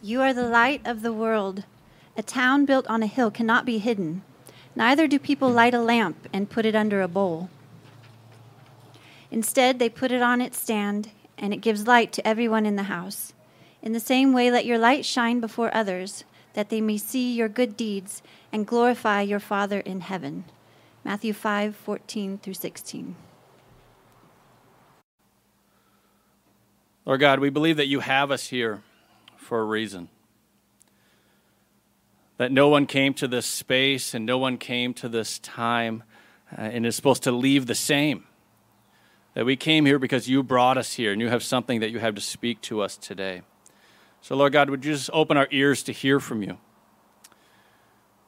You are the light of the world. A town built on a hill cannot be hidden. Neither do people light a lamp and put it under a bowl. Instead, they put it on its stand, and it gives light to everyone in the house. In the same way, let your light shine before others, that they may see your good deeds and glorify your Father in heaven. Matthew 5 14 through 16. Lord God, we believe that you have us here for a reason. That no one came to this space and no one came to this time uh, and is supposed to leave the same. That we came here because you brought us here and you have something that you have to speak to us today. So, Lord God, would you just open our ears to hear from you?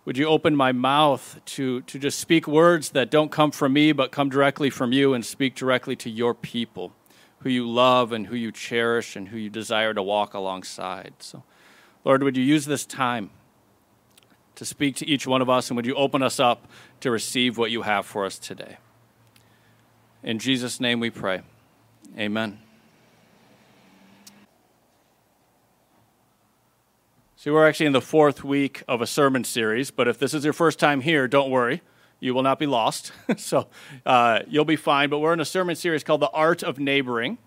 Would you open my mouth to, to just speak words that don't come from me, but come directly from you and speak directly to your people, who you love and who you cherish and who you desire to walk alongside? So, Lord, would you use this time to speak to each one of us, and would you open us up to receive what you have for us today? In Jesus' name we pray. Amen. See, we're actually in the fourth week of a sermon series, but if this is your first time here, don't worry. You will not be lost. so uh, you'll be fine. But we're in a sermon series called The Art of Neighboring.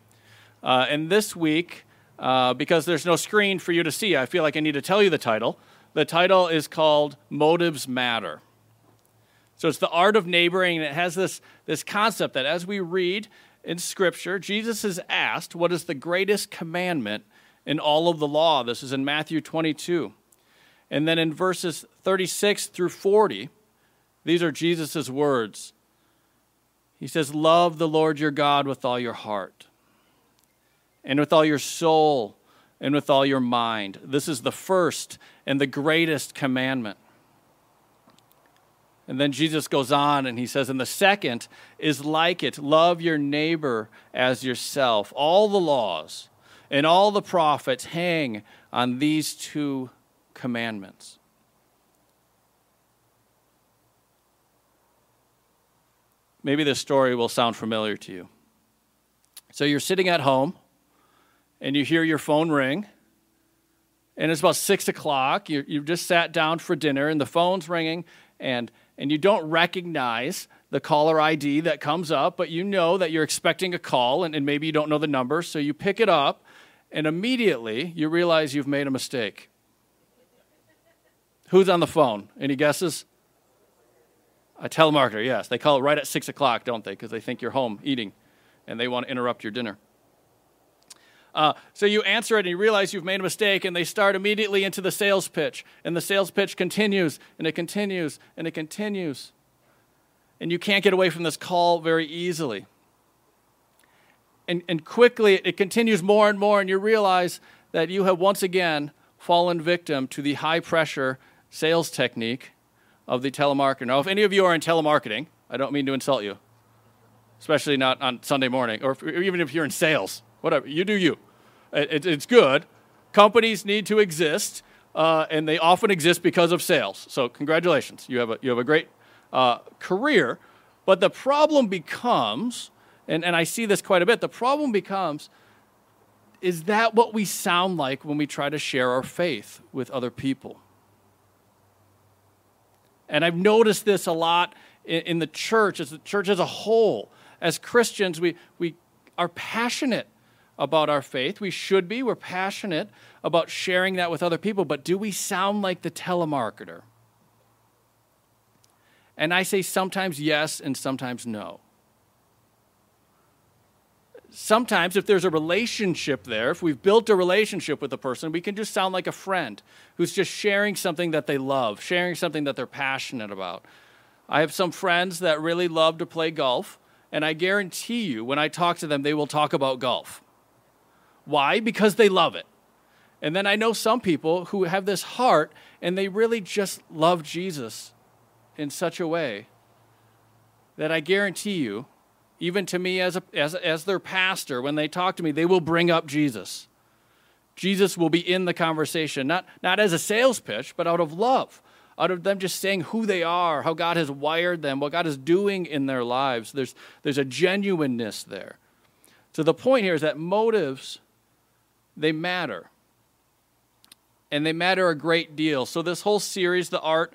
Uh, and this week, uh, because there's no screen for you to see, I feel like I need to tell you the title. The title is called Motives Matter. So it's the art of neighboring, and it has this, this concept that as we read in Scripture, Jesus is asked, What is the greatest commandment in all of the law. This is in Matthew 22. And then in verses 36 through 40, these are Jesus' words. He says, Love the Lord your God with all your heart, and with all your soul, and with all your mind. This is the first and the greatest commandment. And then Jesus goes on and he says, And the second is like it love your neighbor as yourself. All the laws and all the prophets hang on these two commandments. Maybe this story will sound familiar to you. So you're sitting at home and you hear your phone ring, and it's about six o'clock. You, you've just sat down for dinner, and the phone's ringing, and, and you don't recognize the caller ID that comes up, but you know that you're expecting a call, and, and maybe you don't know the number, so you pick it up, and immediately you realize you've made a mistake. Who's on the phone? Any guesses? A telemarketer, yes. They call right at 6 o'clock, don't they? Because they think you're home eating and they want to interrupt your dinner. Uh, so you answer it and you realize you've made a mistake, and they start immediately into the sales pitch. And the sales pitch continues and it continues and it continues. And you can't get away from this call very easily and, and quickly it continues more and more, and you realize that you have once again fallen victim to the high pressure sales technique of the telemarketer. Now, if any of you are in telemarketing, I don't mean to insult you, especially not on Sunday morning, or, if, or even if you're in sales, whatever, you do you. It, it's good. Companies need to exist, uh, and they often exist because of sales. So, congratulations. You have a, you have a great uh, career. But the problem becomes and, and I see this quite a bit. The problem becomes is that what we sound like when we try to share our faith with other people? And I've noticed this a lot in, in the church, as the church as a whole. As Christians, we, we are passionate about our faith. We should be. We're passionate about sharing that with other people. But do we sound like the telemarketer? And I say sometimes yes and sometimes no sometimes if there's a relationship there, if we've built a relationship with a person, we can just sound like a friend who's just sharing something that they love, sharing something that they're passionate about. I have some friends that really love to play golf, and I guarantee you, when I talk to them, they will talk about golf. Why? Because they love it. And then I know some people who have this heart and they really just love Jesus in such a way that I guarantee you even to me as, a, as, as their pastor, when they talk to me, they will bring up Jesus. Jesus will be in the conversation, not, not as a sales pitch, but out of love, out of them just saying who they are, how God has wired them, what God is doing in their lives. There's, there's a genuineness there. So the point here is that motives, they matter. and they matter a great deal. So, this whole series, The Art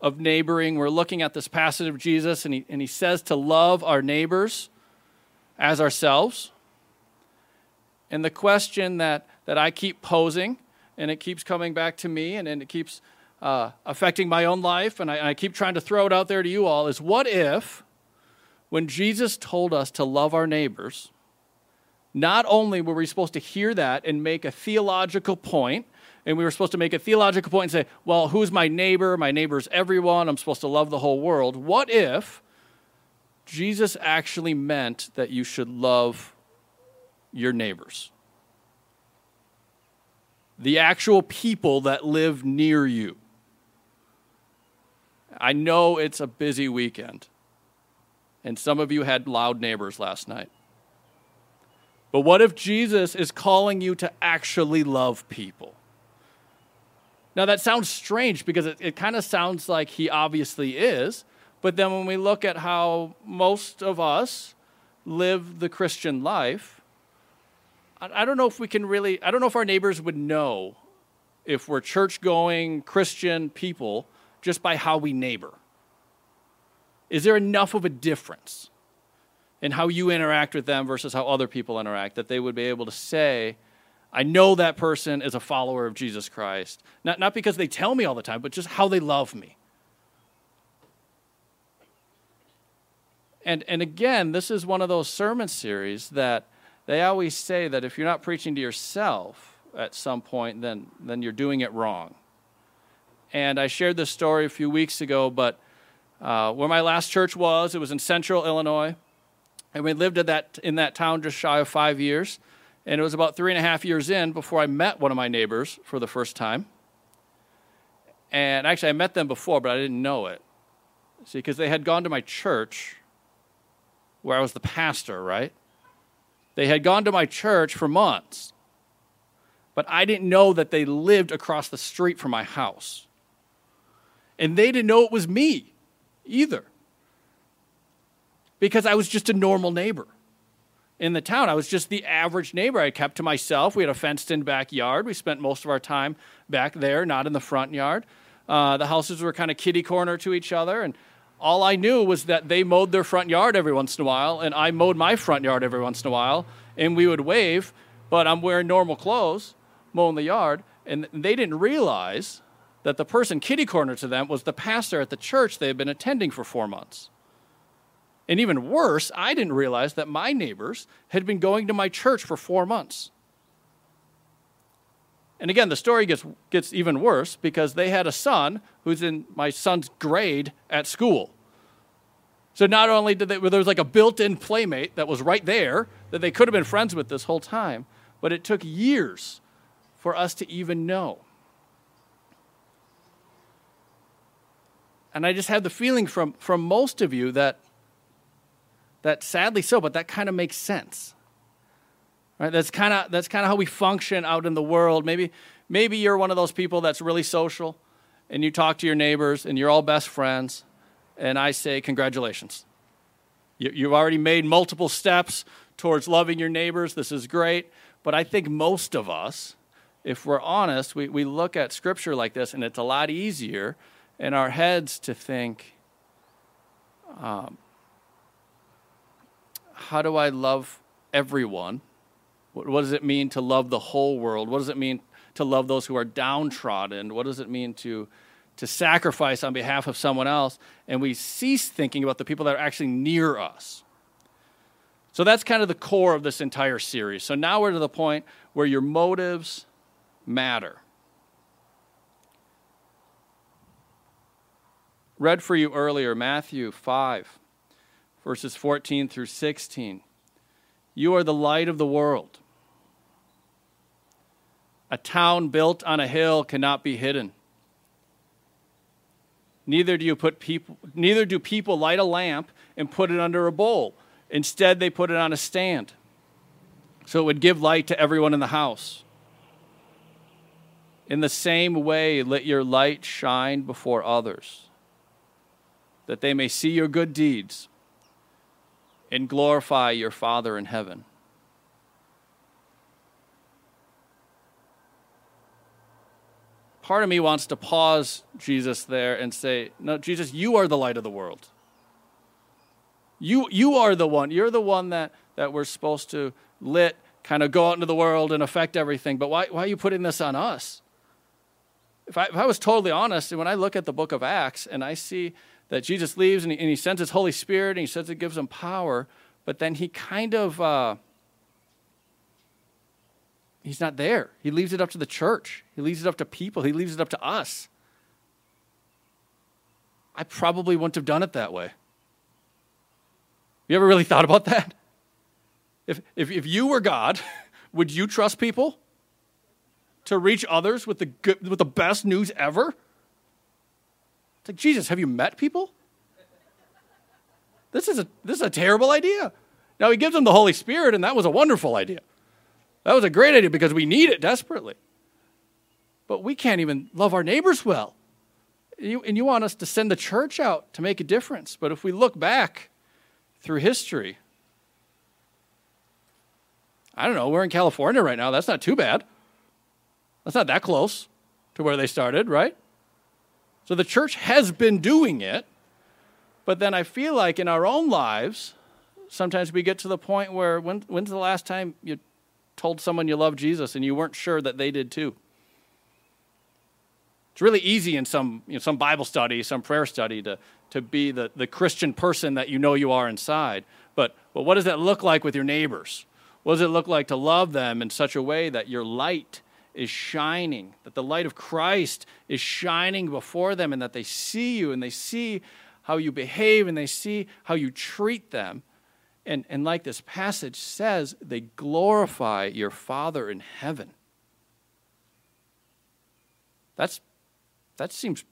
of Neighboring, we're looking at this passage of Jesus, and he, and he says to love our neighbors as ourselves. And the question that, that I keep posing, and it keeps coming back to me, and, and it keeps uh, affecting my own life, and I, and I keep trying to throw it out there to you all, is what if, when Jesus told us to love our neighbors, not only were we supposed to hear that and make a theological point, and we were supposed to make a theological point and say, well, who's my neighbor? My neighbor's everyone. I'm supposed to love the whole world. What if Jesus actually meant that you should love your neighbors? The actual people that live near you. I know it's a busy weekend, and some of you had loud neighbors last night. But what if Jesus is calling you to actually love people? Now, that sounds strange because it, it kind of sounds like he obviously is. But then when we look at how most of us live the Christian life, I, I don't know if we can really, I don't know if our neighbors would know if we're church going Christian people just by how we neighbor. Is there enough of a difference in how you interact with them versus how other people interact that they would be able to say, I know that person is a follower of Jesus Christ. Not, not because they tell me all the time, but just how they love me. And, and again, this is one of those sermon series that they always say that if you're not preaching to yourself at some point, then, then you're doing it wrong. And I shared this story a few weeks ago, but uh, where my last church was, it was in central Illinois. And we lived in that, in that town just shy of five years. And it was about three and a half years in before I met one of my neighbors for the first time. And actually, I met them before, but I didn't know it. See, because they had gone to my church where I was the pastor, right? They had gone to my church for months, but I didn't know that they lived across the street from my house. And they didn't know it was me either because I was just a normal neighbor in the town. I was just the average neighbor. I kept to myself. We had a fenced in backyard. We spent most of our time back there, not in the front yard. Uh, the houses were kind of kitty corner to each other. And all I knew was that they mowed their front yard every once in a while, and I mowed my front yard every once in a while. And we would wave, but I'm wearing normal clothes, mowing the yard. And they didn't realize that the person kitty corner to them was the pastor at the church they had been attending for four months. And even worse, I didn't realize that my neighbors had been going to my church for four months. And again, the story gets, gets even worse because they had a son who's in my son's grade at school. So not only did they, there was like a built in playmate that was right there that they could have been friends with this whole time, but it took years for us to even know. And I just had the feeling from, from most of you that that sadly so, but that kind of makes sense. Right? That's kind of that's kind of how we function out in the world. Maybe maybe you're one of those people that's really social and you talk to your neighbors and you're all best friends and I say congratulations. You, you've already made multiple steps towards loving your neighbors. This is great. But I think most of us, if we're honest, we, we look at scripture like this and it's a lot easier in our heads to think, um, how do I love everyone? What, what, does it mean to love the whole world? What does it mean to love those who are downtrodden? What does it mean to, to sacrifice on behalf of someone else? And we cease thinking about the people that are actually near us. So that's kind of the core of this entire series. So now we're to the point where your motives matter. Read for you earlier, Matthew 5 verses 14 through 16. You are the light of the world. A town built on a hill cannot be hidden. Neither do you put people neither do people light a lamp and put it under a bowl. Instead they put it on a stand. So it would give light to everyone in the house. In the same way, let your light shine before others, that they may see your good deeds and glorify your Father in heaven. part of me wants to pause Jesus there and say, No, Jesus, you are the light of the world. You, you are the one. You're the one that, that we're supposed to lit, kind of go out into the world and affect everything. But why, why are you putting this on us? If I, if I was totally honest, and when I look at the book of Acts and I see that Jesus leaves and he, and he sends his Holy Spirit and he says it gives him power, but then he kind of. Uh, he's not there. He leaves it up to the church. He leaves it up to people. He leaves it up to us. I probably wouldn't have done it that way. You ever really thought about that? If, if, if you were God, would you trust people to reach others with the, good, with the best news ever? It's like, Jesus, have you met people? This is a, this is a terrible idea. Now, he gives them the Holy Spirit, and that was a wonderful idea. That was a great idea because we need it desperately. But we can't even love our neighbors well. You, and you want us to send the church out to make a difference. But if we look back through history, I don't know, we're in California right now. That's not too bad. That's not that close to where they started, right? So the church has been doing it. But then I feel like in our own lives, sometimes we get to the point where when, when's the last time you told someone you love Jesus and you weren't sure that they did too. It's really easy in some, you know, some Bible study, some prayer study to, to be the, the Christian person that you know you are inside. But, but what does that look like with your neighbors? What does it look like to love them in such a way that your light is shining, that the light of Christ is shining before them, and that they see you and they see how you behave and they see how you treat them? And, and like this passage says, they glorify your Father in heaven. That's, that seems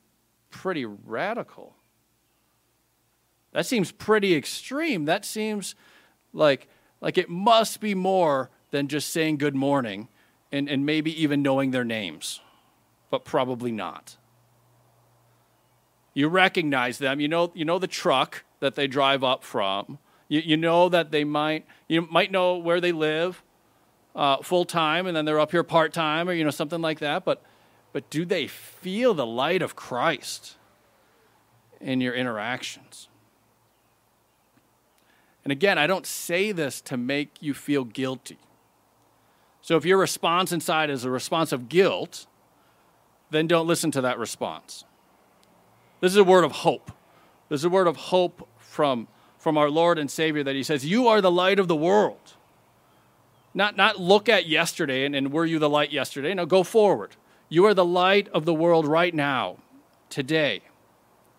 pretty radical. That seems pretty extreme. That seems like, like it must be more than just saying good morning and, and maybe even knowing their names, but probably not. You recognize them, you know, you know the truck that they drive up from you, you know that they might, you might know where they live uh, full time and then they're up here part time or, you know, something like that. But, but do they feel the light of Christ in your interactions? And again, I don't say this to make you feel guilty. So if your response inside is a response of guilt, then don't listen to that response. This is a word of hope. This is a word of hope from from our Lord and Savior that He says, You are the light of the world. Not, not look at yesterday and, and were you the light yesterday. No, go forward. You are the light of the world right now, today,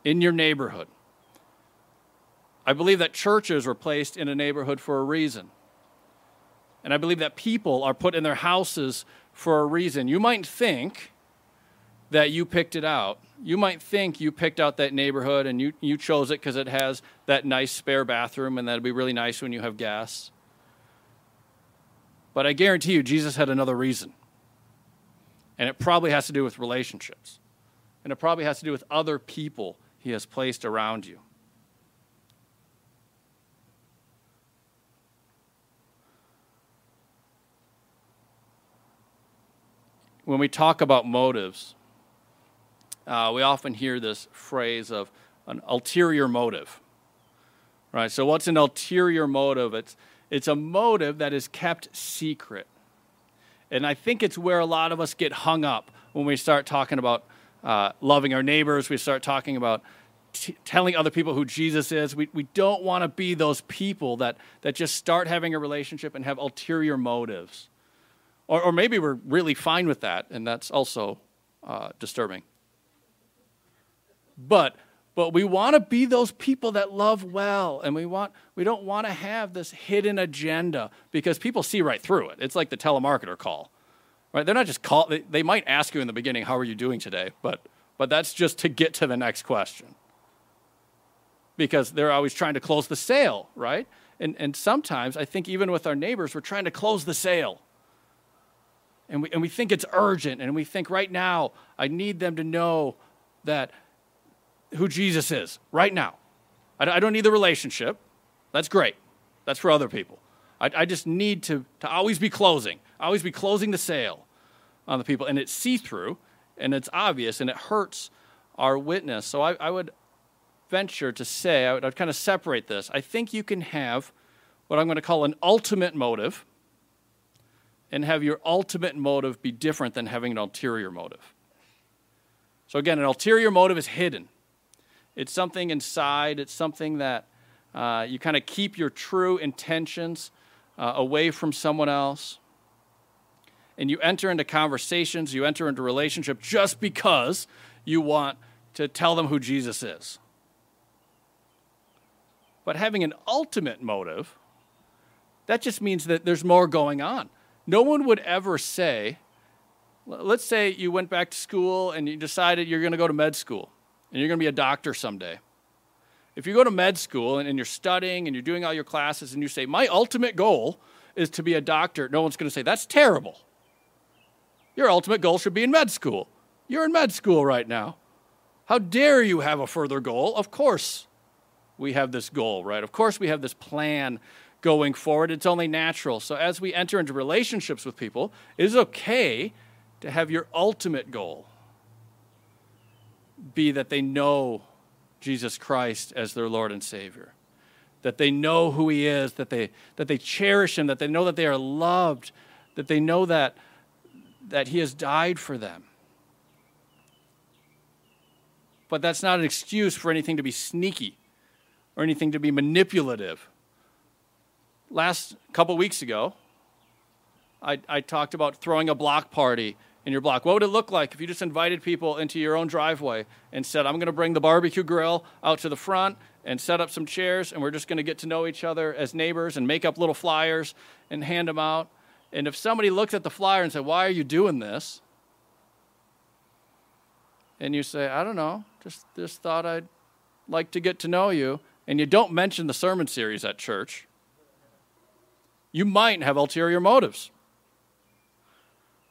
in your neighborhood. I believe that churches were placed in a neighborhood for a reason. And I believe that people are put in their houses for a reason. You might think that you picked it out, you might think you picked out that neighborhood and you, you chose it because it has that nice spare bathroom and that'll be really nice when you have guests. But I guarantee you, Jesus had another reason. And it probably has to do with relationships. And it probably has to do with other people he has placed around you. When we talk about motives, uh, we often hear this phrase of an ulterior motive. Right? So, what's an ulterior motive? It's, it's a motive that is kept secret. And I think it's where a lot of us get hung up when we start talking about uh, loving our neighbors, we start talking about t- telling other people who Jesus is. We, we don't want to be those people that, that just start having a relationship and have ulterior motives. Or, or maybe we're really fine with that, and that's also uh, disturbing. But but we want to be those people that love well and we want we don't want to have this hidden agenda because people see right through it. It's like the telemarketer call right? They're not just call they, they might ask you in the beginning how are you doing today? But but that's just to get to the next question. Because they're always trying to close the sale right? And and sometimes i think even with our neighbors we're trying to close the sale and we, and we think it's urgent and we think right now i need them to know that who Jesus is right now. I, don't need the relationship. That's great. That's for other people. I, I just need to, to always be closing, always be closing the sale on the people. And it's see through. and it's obvious and it hurts our witness. So I, I would venture to say, I would I'd kind of separate this. I think you can have what I'm going to call an ultimate motive and have your ultimate motive be different than having an ulterior motive. So, again, an ulterior motive is hidden. It's something inside, it's something that uh, you kind of keep your true intentions uh, away from someone else. And you enter into conversations, you enter into relationship just because you want to tell them who Jesus is. But having an ultimate motive, that just means that there's more going on. No one would ever say, let's say you went back to school and you decided you're going to go to med school and you're going to be a doctor someday. If you go to med school and, and, you're studying and you're doing all your classes and you say, My ultimate goal is to be a doctor, no one's going to say, That's terrible. Your ultimate goal should be in med school. You're in med school right now. How dare you have a further goal? Of course, we have this goal, right? Of course, we have this plan going forward. It's only natural. So, as we enter into relationships with people, it is okay to have your ultimate goal be that they know Jesus Christ as their Lord and Savior. That they know who He is, that they, that they cherish Him, that they know that they are loved, that they know that, that He has died for them. But that's not an excuse for anything to be sneaky or anything to be manipulative. Last couple weeks ago, I, I talked about throwing a block party in your block. What would it look like if you just invited people into your own driveway and said, I'm going to bring the barbecue grill out to the front and set up some chairs, and we're just going to get to know each other as neighbors and make up little flyers and hand them out? And if somebody looked at the flyer and said, Why are you doing this? And you say, I don't know, just, just thought I'd like to get to know you, and you don't mention the sermon series at church, you might have ulterior motives.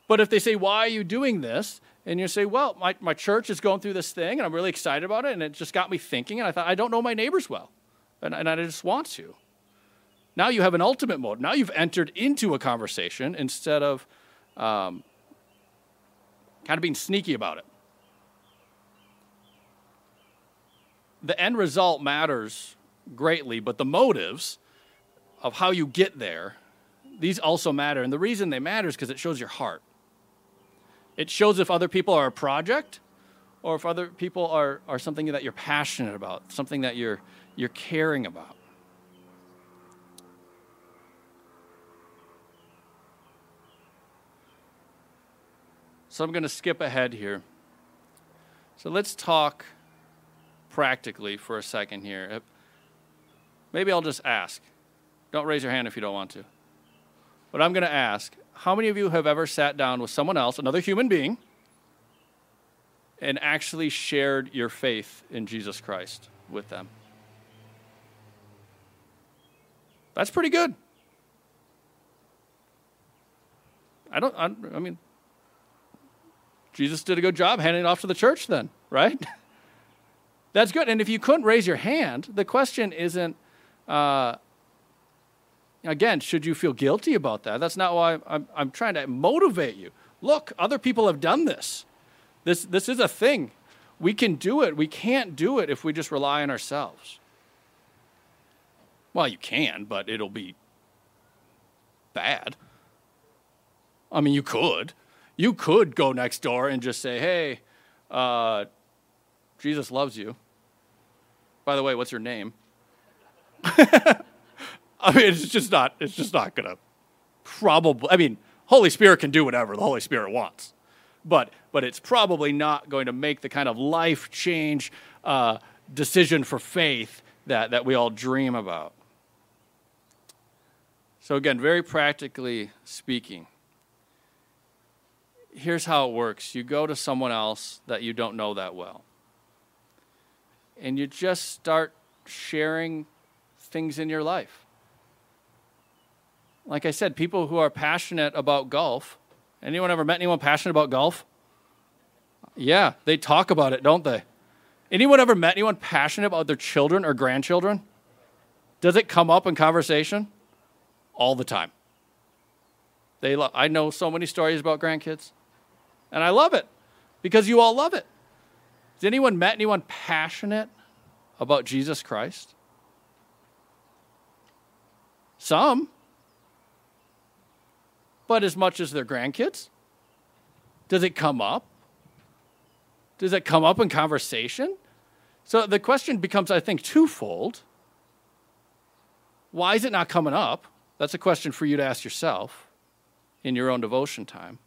But if they say, Why are you doing this? And you say, Well, my, my church is going through this thing and I'm really excited about it. And it just got me thinking. And I thought, I don't know my neighbors well. And, and I just want to. Now you have an ultimate mode. Now you've entered into a conversation instead of um, kind of being sneaky about it. The end result matters greatly, but the motives of how you get there, these also matter. And the reason they matter is because it shows your heart. It shows if other people are a project or if other people are, are something that you're passionate about, something that you're, you're caring about. So I'm going to skip ahead here. So let's talk practically for a second here. Maybe I'll just ask. Don't raise your hand if you don't want to. But I'm going to ask how many of you have ever sat down with someone else, another human being, and actually shared your faith in Jesus Christ with them? That's pretty good. I don't, I, I mean, Jesus did a good job handing it off to the church then, right? That's good. And if you couldn't raise your hand, the question isn't, uh, Again, should you feel guilty about that? That's not why I'm, I'm trying to motivate you. Look, other people have done this. This, this is a thing. We can do it. We can't do it if we just rely on ourselves. Well, you can, but it'll be bad. I mean, you could. You could go next door and just say, hey, uh, Jesus loves you. By the way, what's your name? I mean, it's just not. It's just not to. Probably. I mean, Holy Spirit can do whatever the Holy Spirit wants, but but it's probably not going to make the kind of life change uh, decision for faith that that we all dream about. So again, very practically speaking, here's how it works: you go to someone else that you don't know that well, and you just start sharing things in your life like I said, people who are passionate about golf. Anyone ever met anyone passionate about golf? Yeah, they talk about it, don't they? Anyone ever met anyone passionate about their children or grandchildren? Does it come up in conversation? All the time. They lo- I know so many stories about grandkids, and I love it. because you all love it. Has anyone met anyone passionate about Jesus Christ? Some. But as much as their grandkids? Does it come up? Does it come up in conversation? So the question becomes, I think, twofold. Why is it not coming up? That's a question for you to ask yourself in your own devotion time.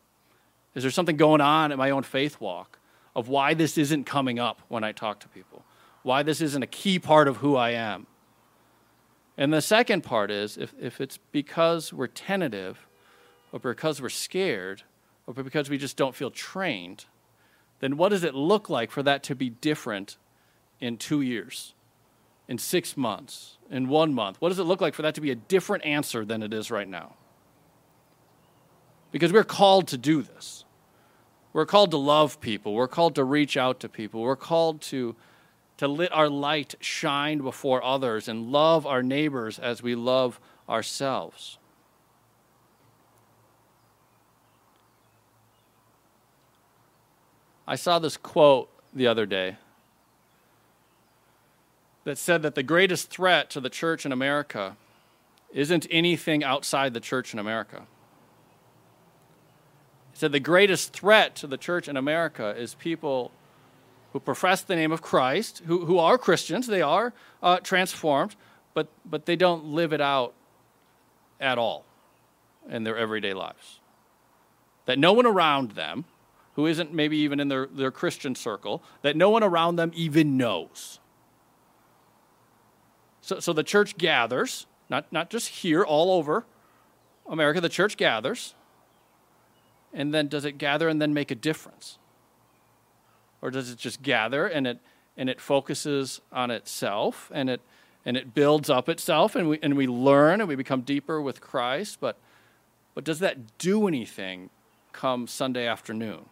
Is there something going on in my own faith walk of why this isn't coming up when I talk to people? Why this isn't a key part of who I am? And the second part is if, if it's because we're tentative, or because we're scared, or because we just don't feel trained, then what does it look like for that to be different in two years, in six months, in one month? What does it look like for that to be a different answer than it is right now? Because we're called to do this. We're called to love people. We're called to reach out to people. We're called to, to let our light shine before others and love our neighbors as we love ourselves. I saw this quote the other day that said that the greatest threat to the church in America isn't anything outside the church in America. He said the greatest threat to the church in America is people who profess the name of Christ, who, who are Christians, they are uh, transformed, but, but they don't live it out at all in their everyday lives. That no one around them, who isn't maybe even in their, their Christian circle, that no one around them even knows. So, so the church gathers, not, not just here, all over America, the church gathers. And then does it gather and then make a difference? Or does it just gather and it, and it focuses on itself and it, and it builds up itself and we, and we learn and we become deeper with Christ? But, but does that do anything come Sunday afternoon?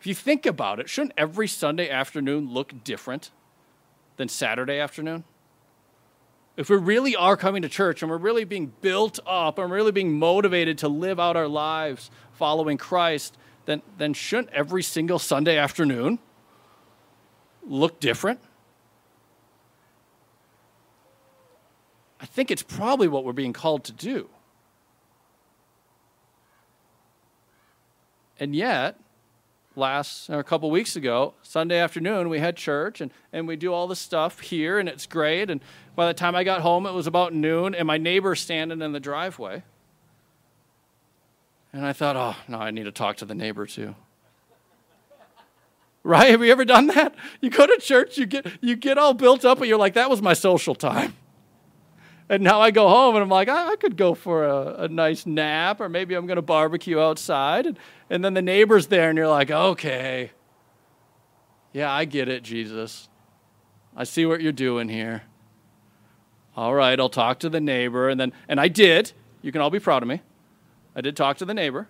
If you think about it, shouldn't every Sunday afternoon look different? than Saturday afternoon? If we really are coming to church and we're really being built up and really being motivated to live out our lives following Christ, then, then shouldn't every single Sunday afternoon look different? I think it's probably what we're being called to do. And yet, last or a couple weeks ago, Sunday afternoon, we had church and, and we do all the stuff here and it's great. And by the time I got home, it was about noon and my neighbor standing in the driveway. And I thought, oh, no, I need to talk to the neighbor too. Right? Have you ever done that? You go to church, you get you get all built up, and you're like, that was my social time. And now I go home and I'm like, I, I could go for a, a, nice nap, or maybe I'm going to barbecue outside. And, and then the neighbor's there, and you're like, okay, yeah, I get it, Jesus. I see what you're doing here. All right, I'll talk to the neighbor. And then, and I did. You can all be proud of me. I did talk to the neighbor.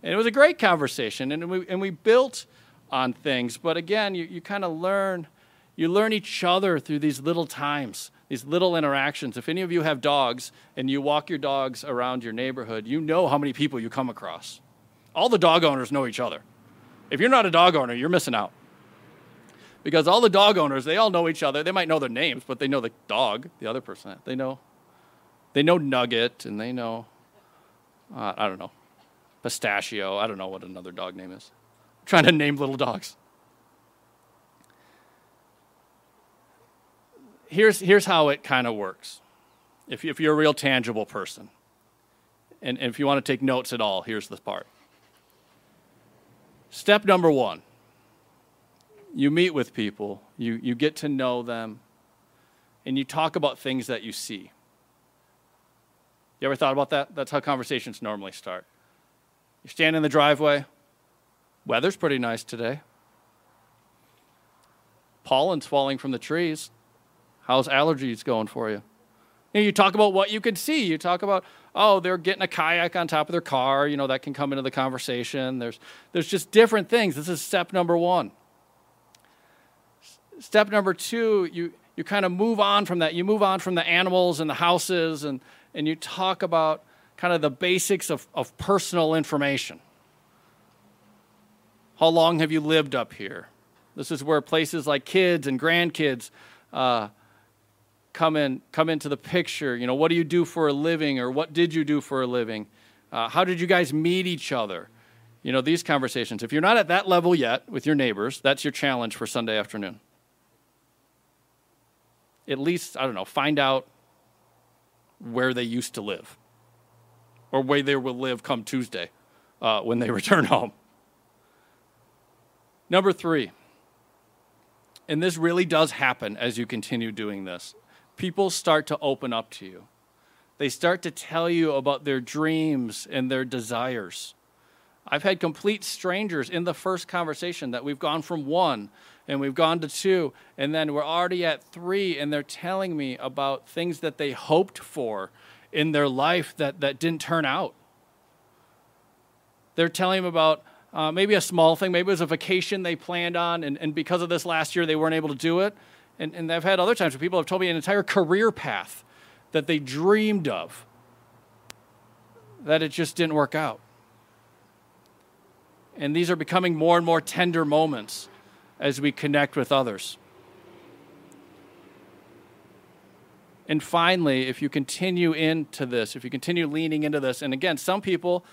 And it was a great conversation. And we, and we built on things. But again, you, you kind of learn, you learn each other through these little times these little interactions. If any of you have dogs and you walk your dogs around your neighborhood, you know how many people you come across. All the dog owners know each other. If you're not a dog owner, you're missing out. Because all the dog owners, they all know each other. They might know their names, but they know the dog, the other person. They know they know Nugget and they know uh, I don't know. Pistachio. I don't know what another dog name is. I'm trying to name little dogs. Here's, here's how it kind of works. If, if you're a real tangible person, and, and if you want to take notes at all, here's the part. Step number one you meet with people, you, you get to know them, and you talk about things that you see. You ever thought about that? That's how conversations normally start. You stand in the driveway, weather's pretty nice today. Pollen's falling from the trees. How's allergies going for you? you, you talk about what you can see. You talk about, oh, they're getting a kayak on top of their car. You know, that can come into the conversation. There's, there's just different things. This is step number one. Step number two, you, you kind of move on from that. You move on from the animals and the houses, and, and you talk about kind of the basics of, of personal information. How long have you lived up here? This is where places like kids and grandkids uh, come in, come into the picture. You know, what do you do for a living, or what did you do for a living? Uh, how did you guys meet each other? You know, these conversations. If you're not at that level yet with your neighbors, that's your challenge for Sunday afternoon. At least, I don't know, find out where they used to live or where they will live come Tuesday uh, when they return home. Number three, and this really does happen as you continue doing this, people start to open up to you. They start to tell you about their dreams and their desires. I've had complete strangers in the first conversation that we've gone from one and we've gone to two, and then we're already at three, and they're telling me about things that they hoped for in their life that, that didn't turn out. They're telling me about uh, maybe a small thing, maybe it was a vacation they planned on, and, and because of this last year, they weren't able to do it. And, and I've had other times where people have told me an entire career path that they dreamed of, that it just didn't work out. And these are becoming more and more tender moments as we connect with others. And finally, if you continue into this, if you continue leaning into this, and again, some people,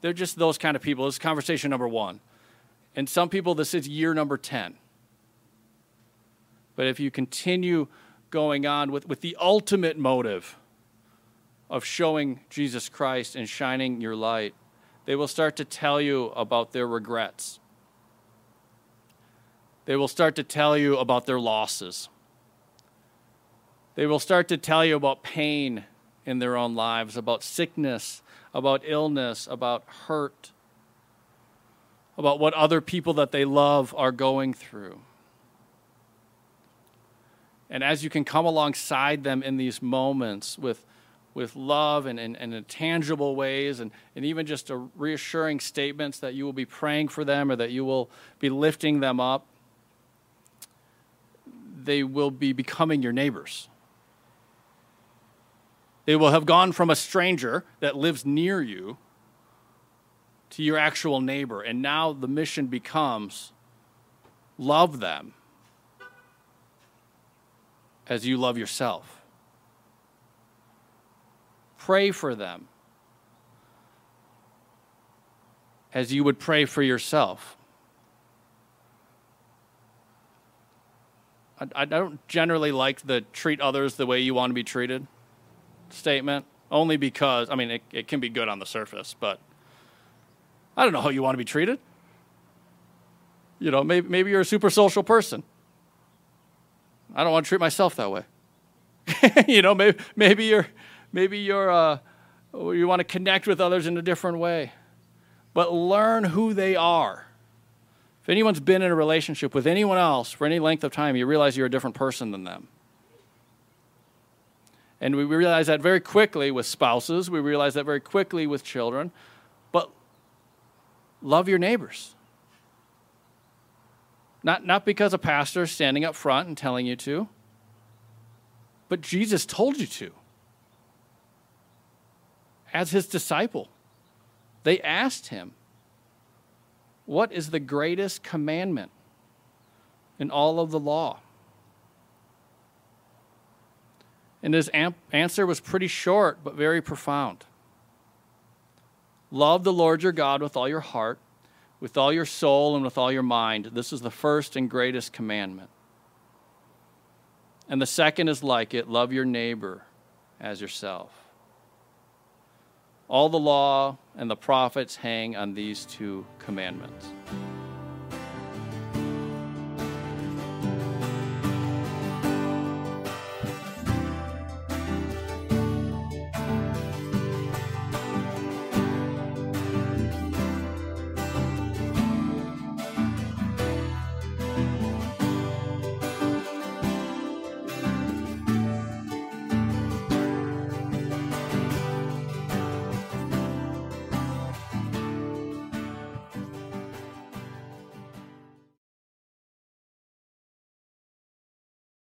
they're just those kind of people. This is conversation number one. And some people, this is year number 10. But if you continue going on with, with the ultimate motive of showing Jesus Christ and shining your light, they will start to tell you about their regrets. They will start to tell you about their losses. They will start to tell you about pain in their own lives, about sickness, about illness, about hurt, about what other people that they love are going through. And as you can come alongside them in these moments with, with love and, and, and in tangible ways, and, and even just reassuring statements that you will be praying for them or that you will be lifting them up, they will be becoming your neighbors. They will have gone from a stranger that lives near you to your actual neighbor. And now the mission becomes love them as you love yourself. Pray for them as you would pray for yourself. I, don't generally like the treat others the way you want to be treated statement only because, I mean, it, it can be good on the surface, but I don't know how you want to be treated. You know, maybe, maybe you're a super social person. I don't want to treat myself that way. you know, maybe, maybe you're, maybe you're, uh, you want to connect with others in a different way. But learn who they are. If anyone's been in a relationship with anyone else for any length of time, you realize you're a different person than them. And we realize that very quickly with spouses, we realize that very quickly with children. But love your neighbors. Not, not because a pastor is standing up front and telling you to, but Jesus told you to. As his disciple, they asked him, What is the greatest commandment in all of the law? And his answer was pretty short, but very profound. Love the Lord your God with all your heart, with all your soul, and with all your mind. This is the first and greatest commandment. And the second is like it love your neighbor as yourself. All the law and the prophets hang on these two commandments.